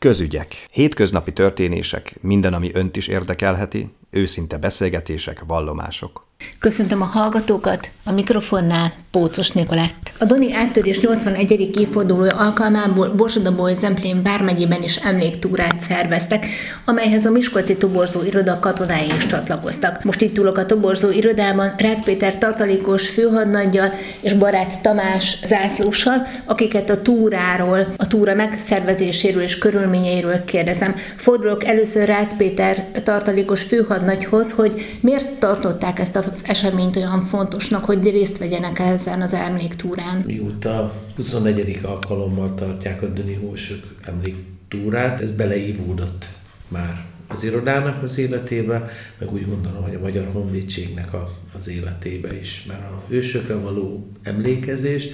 Közügyek. Hétköznapi történések, minden, ami önt is érdekelheti, őszinte beszélgetések, vallomások. Köszöntöm a hallgatókat, a mikrofonnál Pócos Nikolett. A Doni áttörés 81. évfordulója alkalmából Borsod-Boly Zemplén bármegyében is emléktúrát szerveztek, amelyhez a Miskolci Toborzó Iroda katonái is csatlakoztak. Most itt ülök a Toborzó Irodában Rácz Péter tartalékos főhadnaggyal és barát Tamás zászlóssal, akiket a túráról, a túra megszervezéséről és körülményeiről kérdezem. Fordulok először Rácz Péter tartalékos főhadnagyhoz, hogy miért tartották ezt a az eseményt olyan fontosnak, hogy részt vegyenek ezen az emléktúrán? Mióta 24. alkalommal tartják a Döni Hósök emléktúrát, ez beleívódott már az irodának az életébe, meg úgy gondolom, hogy a Magyar Honvédségnek a, az életébe is, mert a hősökre való emlékezés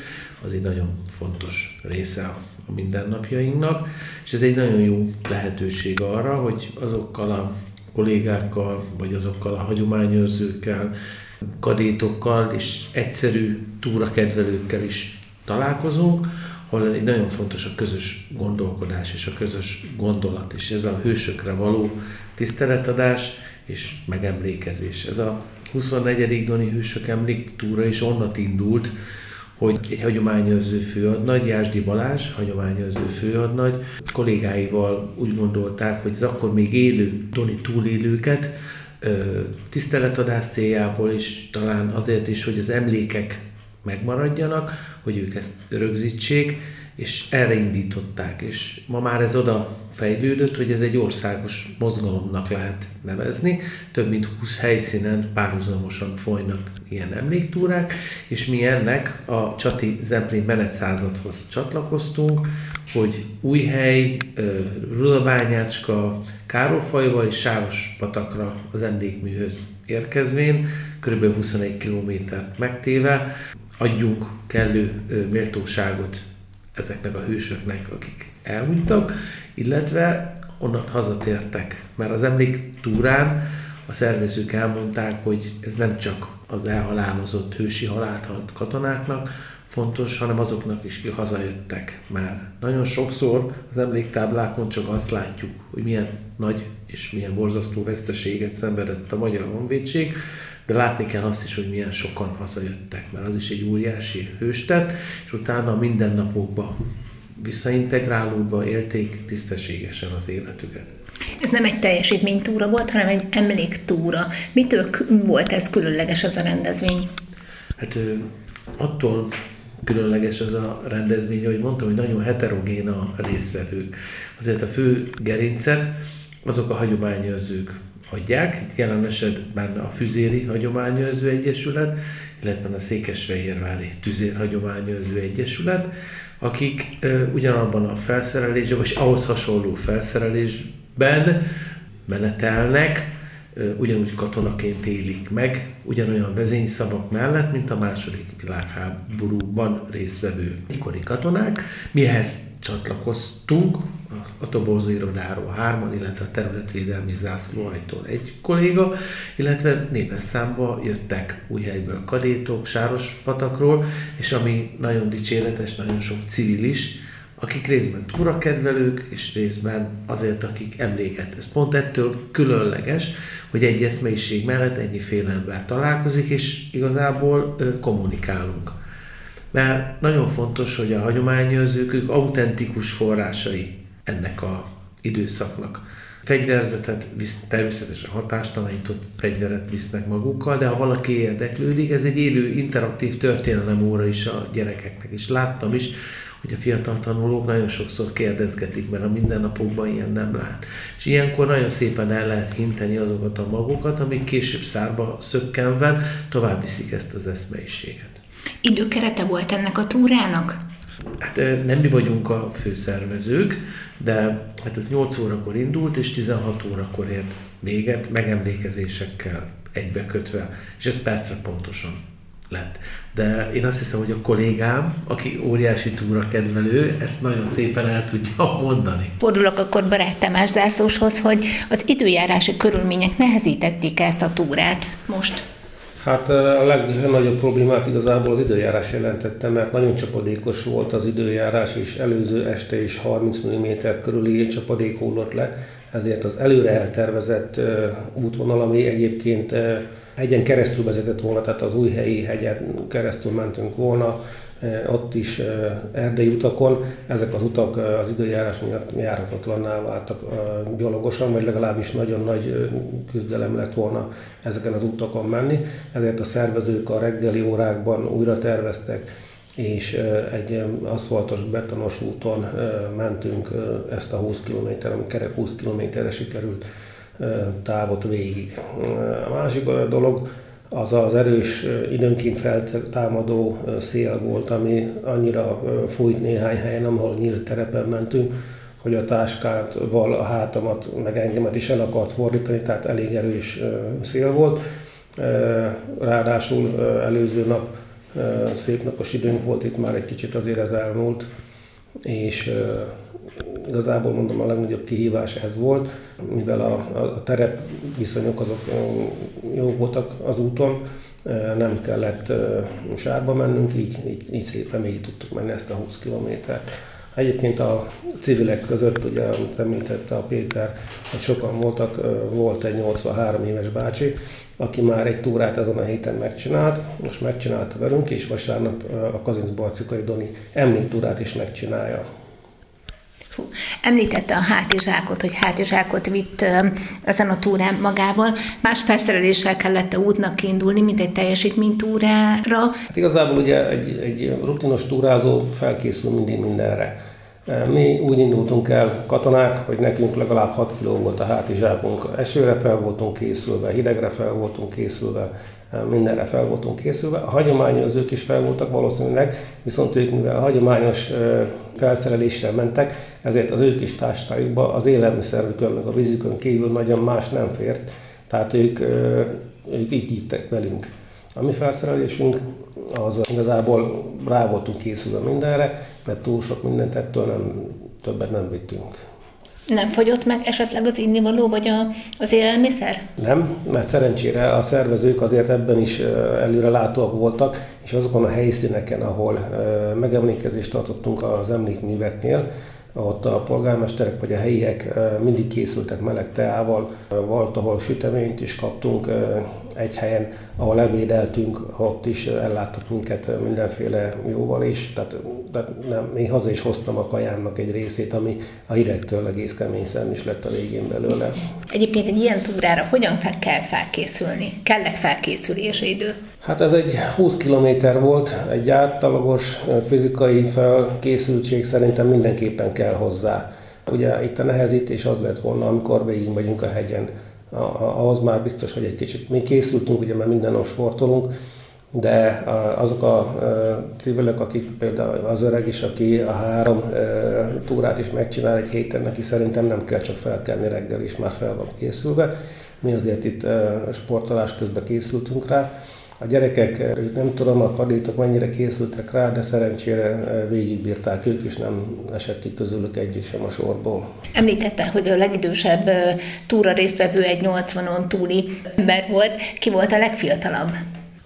az egy nagyon fontos része a mindennapjainknak, és ez egy nagyon jó lehetőség arra, hogy azokkal a kollégákkal, vagy azokkal a hagyományőrzőkkel, kadétokkal és egyszerű túrakedvelőkkel is találkozunk, ahol egy nagyon fontos a közös gondolkodás és a közös gondolat, és ez a hősökre való tiszteletadás és megemlékezés. Ez a 24. Doni Hősök emléktúra is onnat indult, hogy egy hagyományőrző főadnagy, Jásdi Balázs, hagyományőrző főadnagy, kollégáival úgy gondolták, hogy az akkor még élő Doni túlélőket tiszteletadás céljából is, talán azért is, hogy az emlékek megmaradjanak, hogy ők ezt rögzítsék, és erre indították, és ma már ez oda fejlődött, hogy ez egy országos mozgalomnak lehet nevezni. Több mint 20 helyszínen párhuzamosan folynak ilyen emléktúrák, és mi ennek a Csati Zemplén menetszázadhoz csatlakoztunk, hogy Újhely, Rudabányácska, Károlfajva és Sáros patakra az emlékműhöz érkezvén, kb. 21 kilométert megtéve, adjunk kellő méltóságot ezeknek a hősöknek, akik elhunytak, illetve onnan hazatértek. Mert az emléktúrán a szervezők elmondták, hogy ez nem csak az elhalálozott hősi halált halt katonáknak fontos, hanem azoknak is, akik hazajöttek már. Nagyon sokszor az emléktáblákon csak azt látjuk, hogy milyen nagy és milyen borzasztó veszteséget szenvedett a Magyar Honvédség, de látni kell azt is, hogy milyen sokan hazajöttek, mert az is egy óriási hőstet, és utána a mindennapokba visszaintegrálódva élték tisztességesen az életüket. Ez nem egy teljesítménytúra volt, hanem egy emléktúra. Mitől volt ez különleges az a rendezvény? Hát attól különleges ez a rendezvény, hogy mondtam, hogy nagyon heterogén a résztvevők. Azért a fő gerincet azok a hagyományőrzők adják, itt jelen esetben a Füzéri Hagyományőrző Egyesület, illetve a Székesfehérvári Tüzér Hagyományőrző Egyesület, akik ö, ugyanabban a felszerelésben, vagy ahhoz hasonló felszerelésben menetelnek, ö, ugyanúgy katonaként élik meg, ugyanolyan vezényszavak mellett, mint a második világháborúban résztvevő egykori katonák. Mihez csatlakoztunk, a toborzó irodáról hárman, illetve a területvédelmi zászlóhajtól egy kolléga, illetve népes számba jöttek új helyből kadétok, sáros patakról, és ami nagyon dicséretes, nagyon sok civil is, akik részben túrakedvelők, és részben azért, akik emléket. Ez pont ettől különleges, hogy egy eszmeiség mellett ennyiféle ember találkozik, és igazából kommunikálunk. Mert nagyon fontos, hogy a hagyományőrzők ők autentikus forrásai ennek a időszaknak. Fegyverzetet visz, természetesen hatástalanított fegyveret visznek magukkal, de ha valaki érdeklődik, ez egy élő, interaktív történelem óra is a gyerekeknek is. Láttam is, hogy a fiatal tanulók nagyon sokszor kérdezgetik, mert a mindennapokban ilyen nem lát. És ilyenkor nagyon szépen el lehet hinteni azokat a magokat, amik később szárba szökkenve tovább viszik ezt az eszmeiséget. Időkerete volt ennek a túrának? Hát nem mi vagyunk a főszervezők, de hát ez 8 órakor indult, és 16 órakor ért véget, megemlékezésekkel egybekötve, és ez percre pontosan lett. De én azt hiszem, hogy a kollégám, aki óriási túra kedvelő, ezt nagyon szépen el tudja mondani. Fordulok akkor Barát Tamás zászlóshoz, hogy az időjárási körülmények nehezítették ezt a túrát most. Hát a legnagyobb problémát igazából az időjárás jelentette, mert nagyon csapadékos volt az időjárás, és előző este is 30 mm körüli csapadék hullott le, ezért az előre eltervezett útvonal, ami egyébként hegyen keresztül vezetett volna, tehát az új helyi hegyen keresztül mentünk volna, ott is erdei utakon, ezek az utak az időjárás miatt járhatatlanná váltak biológosan, vagy legalábbis nagyon nagy küzdelem lett volna ezeken az utakon menni, ezért a szervezők a reggeli órákban újra terveztek, és egy aszfaltos betonos úton mentünk ezt a 20 km, ami kerek 20 km-re sikerült távot végig. A másik dolog, az az erős, időnként feltámadó szél volt, ami annyira fújt néhány helyen, ahol nyílt terepen mentünk, hogy a táskával a hátamat, meg engemet is el akart fordítani, tehát elég erős szél volt. Ráadásul előző nap szép napos időnk volt, itt már egy kicsit azért ez elmúlt, és igazából mondom a legnagyobb kihívás ez volt, mivel a, a terep viszonyok azok jó voltak az úton, nem kellett sárba mennünk, így, így, így szépen így tudtuk menni ezt a 20 kilométert. Egyébként a civilek között, ugye, amit említette a Péter, hogy sokan voltak, volt egy 83 éves bácsi, aki már egy túrát ezen a héten megcsinált, most megcsinálta velünk, és vasárnap a Kazinc Barcikai Doni emléktúrát is megcsinálja. Említette a hátizsákot, hogy hátizsákot vitt ezen a túrán magával. Más felszereléssel kellett a útnak kiindulni, mint egy teljesítménytúrára. Hát igazából ugye egy, egy rutinos túrázó felkészül mindig mindenre. Mi úgy indultunk el katonák, hogy nekünk legalább 6 kg volt a hátizsákunk. Esőre fel voltunk készülve, hidegre fel voltunk készülve, mindenre fel voltunk készülve. A hagyományozók is fel voltak valószínűleg, viszont ők mivel hagyományos felszereléssel mentek, ezért az ők is táskájukba az élelmiszerükön, meg a vízükön kívül nagyon más nem fért, tehát ők, ők így írtak velünk. A mi felszerelésünk az igazából rá voltunk készülve mindenre, mert túl sok mindent ettől nem, többet nem vittünk. Nem fogyott meg esetleg az innivaló vagy a, az élelmiszer? Nem, mert szerencsére a szervezők azért ebben is előre látóak voltak, és azokon a helyszíneken, ahol megemlékezést tartottunk az emlékműveknél, ott a polgármesterek vagy a helyiek mindig készültek meleg teával, volt, ahol süteményt is kaptunk egy helyen, ahol levédeltünk, ott is elláttak minket mindenféle jóval is, tehát, tehát nem, én haza is hoztam a kajámnak egy részét, ami a hidegtől egész kemény szem is lett a végén belőle. Egyébként egy ilyen túrára hogyan fel kell felkészülni? Kell-e felkészülési idő? Hát ez egy 20 kilométer volt, egy átlagos fizikai felkészültség szerintem mindenképpen kell hozzá. Ugye itt a nehezítés az lett volna, amikor végig vagyunk a hegyen. Ahhoz már biztos, hogy egy kicsit mi készültünk, ugye mert minden nap sportolunk, de azok a civilek, akik például az öreg is, aki a három túrát is megcsinál egy héten, neki szerintem nem kell csak felkelni reggel is, már fel van készülve. Mi azért itt sportolás közben készültünk rá. A gyerekek, nem tudom, a kadétok mennyire készültek rá, de szerencsére végigbírták ők, és nem esett ki közülük egy sem a sorból. Említette, hogy a legidősebb túra résztvevő egy 80-on túli ember volt. Ki volt a legfiatalabb?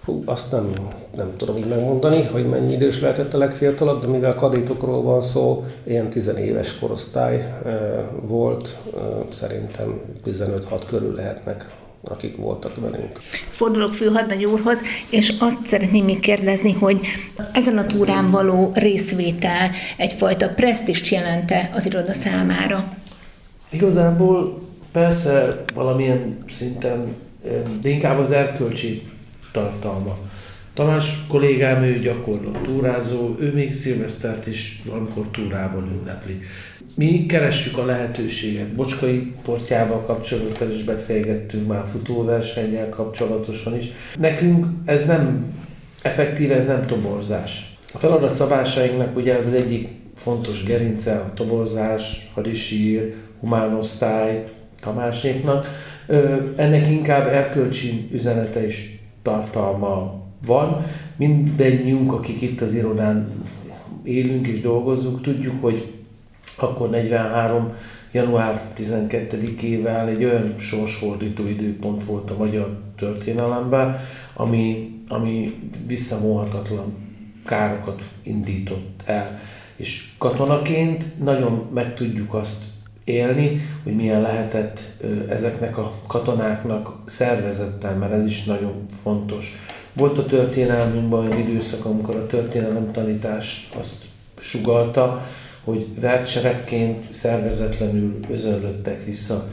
Hú, azt nem, nem tudom így megmondani, hogy mennyi idős lehetett a legfiatalabb, de mivel kadétokról van szó, ilyen 10 éves korosztály volt, szerintem 15-6 körül lehetnek akik voltak velünk. Fordulok főhadnagy úrhoz, és azt szeretném még kérdezni, hogy ezen a túrán való részvétel egyfajta presztist jelente az iroda számára? Igazából persze valamilyen szinten, de inkább az erkölcsi tartalma. Tamás kollégám, ő gyakorló túrázó, ő még szilvesztert is valamikor túrában ünnepli. Mi keressük a lehetőséget. Bocskai portjával kapcsolatban is beszélgettünk már futóversennyel kapcsolatosan is. Nekünk ez nem effektív, ez nem toborzás. A feladat szabásainknak ugye az egyik fontos gerince, a toborzás, hadisír, humánosztály, Tamáséknak. Ennek inkább erkölcsi üzenete és tartalma van. Mindennyiunk, akik itt az irodán élünk és dolgozunk, tudjuk, hogy akkor 43 január 12-ével egy olyan sorsfordító időpont volt a magyar történelemben, ami, ami visszamóhatatlan károkat indított el. És katonaként nagyon meg tudjuk azt élni, hogy milyen lehetett ezeknek a katonáknak szervezettel, mert ez is nagyon fontos. Volt a történelmünkben olyan időszak, amikor a történelem tanítás azt sugalta, hogy vertserekként szervezetlenül özönlöttek vissza.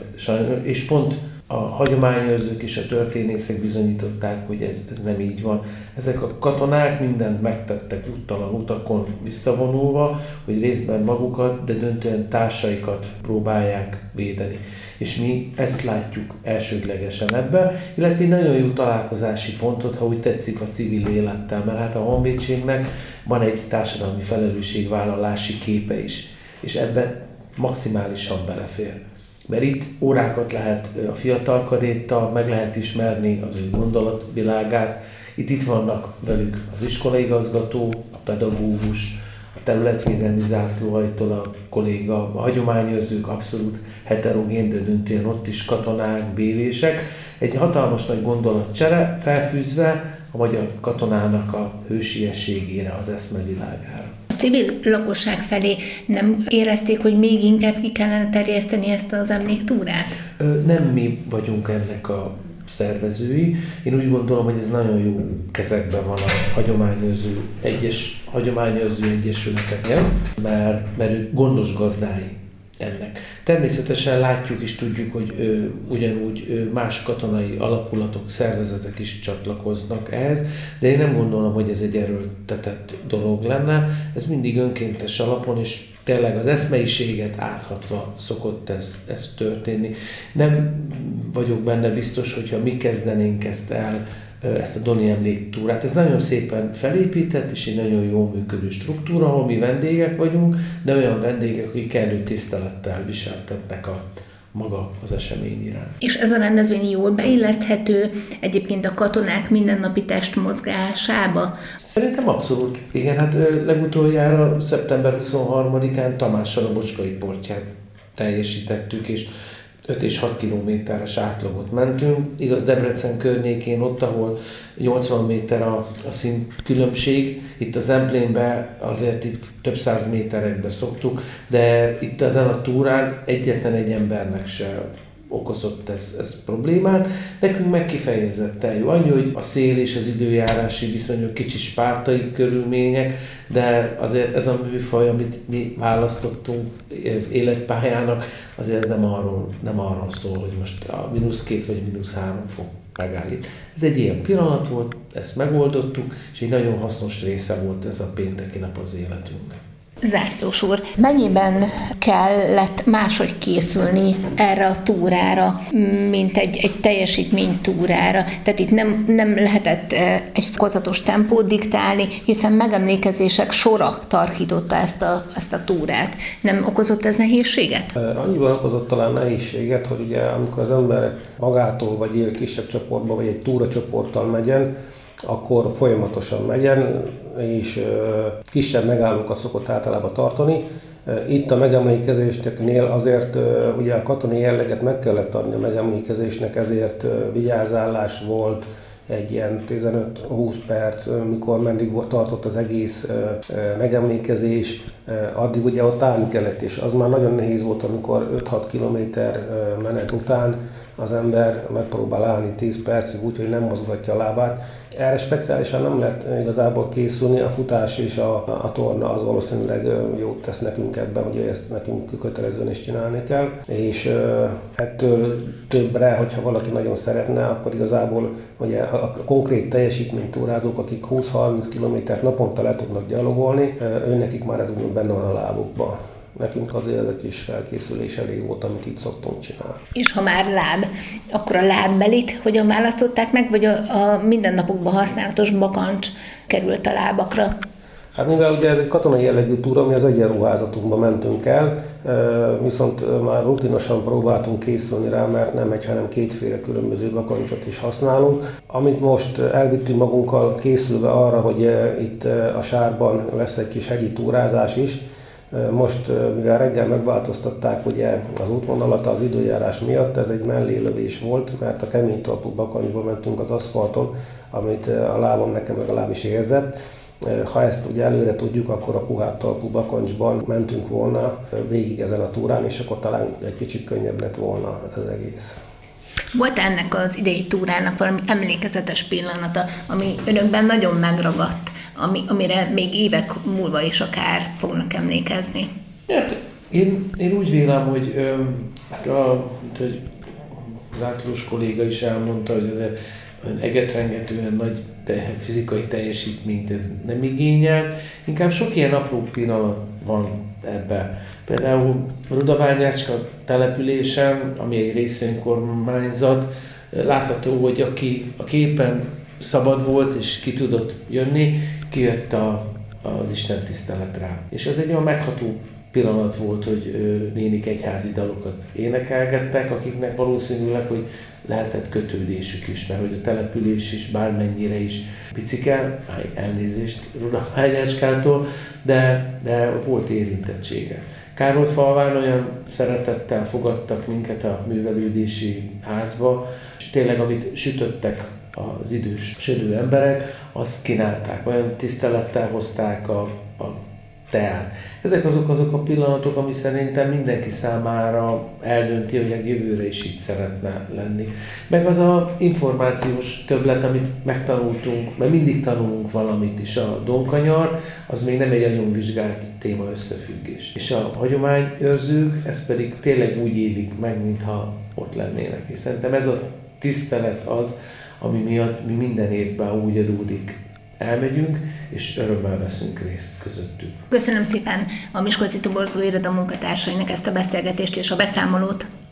És pont a hagyományőrzők és a történészek bizonyították, hogy ez, ez nem így van. Ezek a katonák mindent megtettek úttalan utakon visszavonulva, hogy részben magukat, de döntően társaikat próbálják védeni. És mi ezt látjuk elsődlegesen ebben, illetve egy nagyon jó találkozási pontot, ha úgy tetszik a civil élettel, mert hát a honvédségnek van egy társadalmi felelősségvállalási képe is, és ebbe maximálisan belefér mert itt órákat lehet a fiatal karéttal, meg lehet ismerni az ő gondolatvilágát. Itt itt vannak velük az iskolaigazgató, a pedagógus, a területvédelmi zászlóhajtól a kolléga, a hagyományőrzők abszolút heterogén, de döntően ott is katonák, bévések. Egy hatalmas nagy gondolatcsere felfűzve a magyar katonának a hősiességére, az eszmevilágára civil lakosság felé nem érezték, hogy még inkább ki kellene terjeszteni ezt az emléktúrát? Nem mi vagyunk ennek a szervezői. Én úgy gondolom, hogy ez nagyon jó kezekben van a hagyományozó egyes hagyományozó egyesületeknél, mert, mert ők gondos gazdái ennek. Természetesen látjuk és tudjuk, hogy ö, ugyanúgy ö, más katonai alakulatok, szervezetek is csatlakoznak ehhez, de én nem gondolom, hogy ez egy erőltetett dolog lenne. Ez mindig önkéntes alapon, és tényleg az eszmeiséget áthatva szokott ez, ez történni. Nem vagyok benne biztos, hogyha mi kezdenénk ezt el, ezt a Doni emléktúrát. Ez nagyon szépen felépített, és egy nagyon jó működő struktúra, ahol mi vendégek vagyunk, de olyan vendégek, akik kellő tisztelettel viseltetnek a, maga az esemény iránt. És ez a rendezvény jól beilleszthető egyébként a katonák mindennapi testmozgásába? Szerintem abszolút. Igen, hát legutoljára szeptember 23-án Tamással a Bocskai portját teljesítettük, és 5 és 6 kilométeres átlagot mentünk. Igaz, Debrecen környékén, ott, ahol 80 méter a, a szint különbség, itt az Emplénben azért itt több száz méterekbe szoktuk, de itt ezen a túrán egyetlen egy embernek se okozott ez, ez problémát. Nekünk meg kifejezetten jó. Annyi, hogy a szél és az időjárási viszonyok kicsi spártai körülmények, de azért ez a műfaj, amit mi választottunk életpályának, azért ez nem arról, nem arról szól, hogy most a mínusz két vagy mínusz három fok megállít. Ez egy ilyen pillanat volt, ezt megoldottuk, és egy nagyon hasznos része volt ez a pénteki nap az életünknek. Zászlós úr, mennyiben kellett máshogy készülni erre a túrára, mint egy, egy teljesítmény túrára? Tehát itt nem, nem lehetett eh, egy fokozatos tempót diktálni, hiszen megemlékezések sora tarkította ezt a, ezt a túrát. Nem okozott ez nehézséget? Eh, annyiban okozott talán nehézséget, hogy ugye amikor az ember magától vagy él kisebb csoportban, vagy egy túracsoporttal megyen, akkor folyamatosan megyen, és kisebb megállókat szokott általában tartani. Itt a megemlékezésnél azért ugye a katonai jelleget meg kellett adni a megemlékezésnek, ezért vigyázállás volt, egy ilyen 15-20 perc, mikor meddig tartott az egész megemlékezés, addig ugye ott állni kellett, és az már nagyon nehéz volt, amikor 5-6 kilométer menet után az ember megpróbál állni 10 percig úgy, hogy nem mozgatja a lábát. Erre speciálisan nem lehet igazából készülni, a futás és a, a torna az valószínűleg jót tesz nekünk ebben, hogy ezt nekünk kötelezően is csinálni kell. És ettől többre, hogyha valaki nagyon szeretne, akkor igazából ugye a konkrét teljesítménytúrázók, akik 20-30 km naponta le tudnak gyalogolni, ő nekik már ez úgy benne van a lábukban nekünk azért ez a kis felkészülés elég volt, amit itt szoktunk csinálni. És ha már láb, akkor a lábbelit hogyan választották meg, vagy a, a mindennapokban használatos bakancs került a lábakra? Hát mivel ugye ez egy katonai jellegű túra, mi az egyenruházatunkba mentünk el, viszont már rutinosan próbáltunk készülni rá, mert nem egy, hanem kétféle különböző bakancsot is használunk. Amit most elvittünk magunkkal készülve arra, hogy itt a sárban lesz egy kis hegyi túrázás is, Most, mivel reggel megváltoztatták ugye az útvonalat az időjárás miatt, ez egy mellélövés volt, mert a kemény talpú bakancsba mentünk az aszfalton, amit a lábam nekem legalábbis érzett. Ha ezt ugye előre tudjuk, akkor a puhább talpú bakancsban mentünk volna végig ezen a túrán, és akkor talán egy kicsit könnyebb lett volna ez az egész. Volt ennek az idei túrának valami emlékezetes pillanata, ami önökben nagyon megragadt, ami, amire még évek múlva is akár fognak emlékezni? Hát, én, én úgy vélem, hogy, hát a, hogy zászlós kolléga is elmondta, hogy azért olyan egetrengetően nagy te, fizikai teljesítményt ez nem igényel, inkább sok ilyen apró pillanat van ebbe. Például Rudabányácska településen, ami egy részvénykormányzat, látható, hogy aki a képen szabad volt és ki tudott jönni, kijött a, az Isten tiszteletre. És ez egy olyan megható pillanat volt, hogy nénik egyházi dalokat énekelgettek, akiknek valószínűleg, hogy lehetett kötődésük is, mert hogy a település is bármennyire is picike, elnézést Rudahányácskától, de, de volt érintettsége. Károly falván olyan szeretettel fogadtak minket a művelődési házba, és tényleg amit sütöttek az idős södő emberek, azt kínálták, olyan tisztelettel hozták a, a teát. Ezek azok azok a pillanatok, ami szerintem mindenki számára eldönti, hogy egy jövőre is így szeretne lenni. Meg az a információs többlet, amit megtanultunk, mert mindig tanulunk valamit is a donkanyar, az még nem egy nagyon vizsgált téma összefüggés. És a hagyományőrzők ezt pedig tényleg úgy élik meg, mintha ott lennének. És szerintem ez a tisztelet az, ami miatt mi minden évben úgy adódik elmegyünk, és örömmel veszünk részt közöttük. Köszönöm szépen a Miskolci Toborzó iroda munkatársainak ezt a beszélgetést és a beszámolót.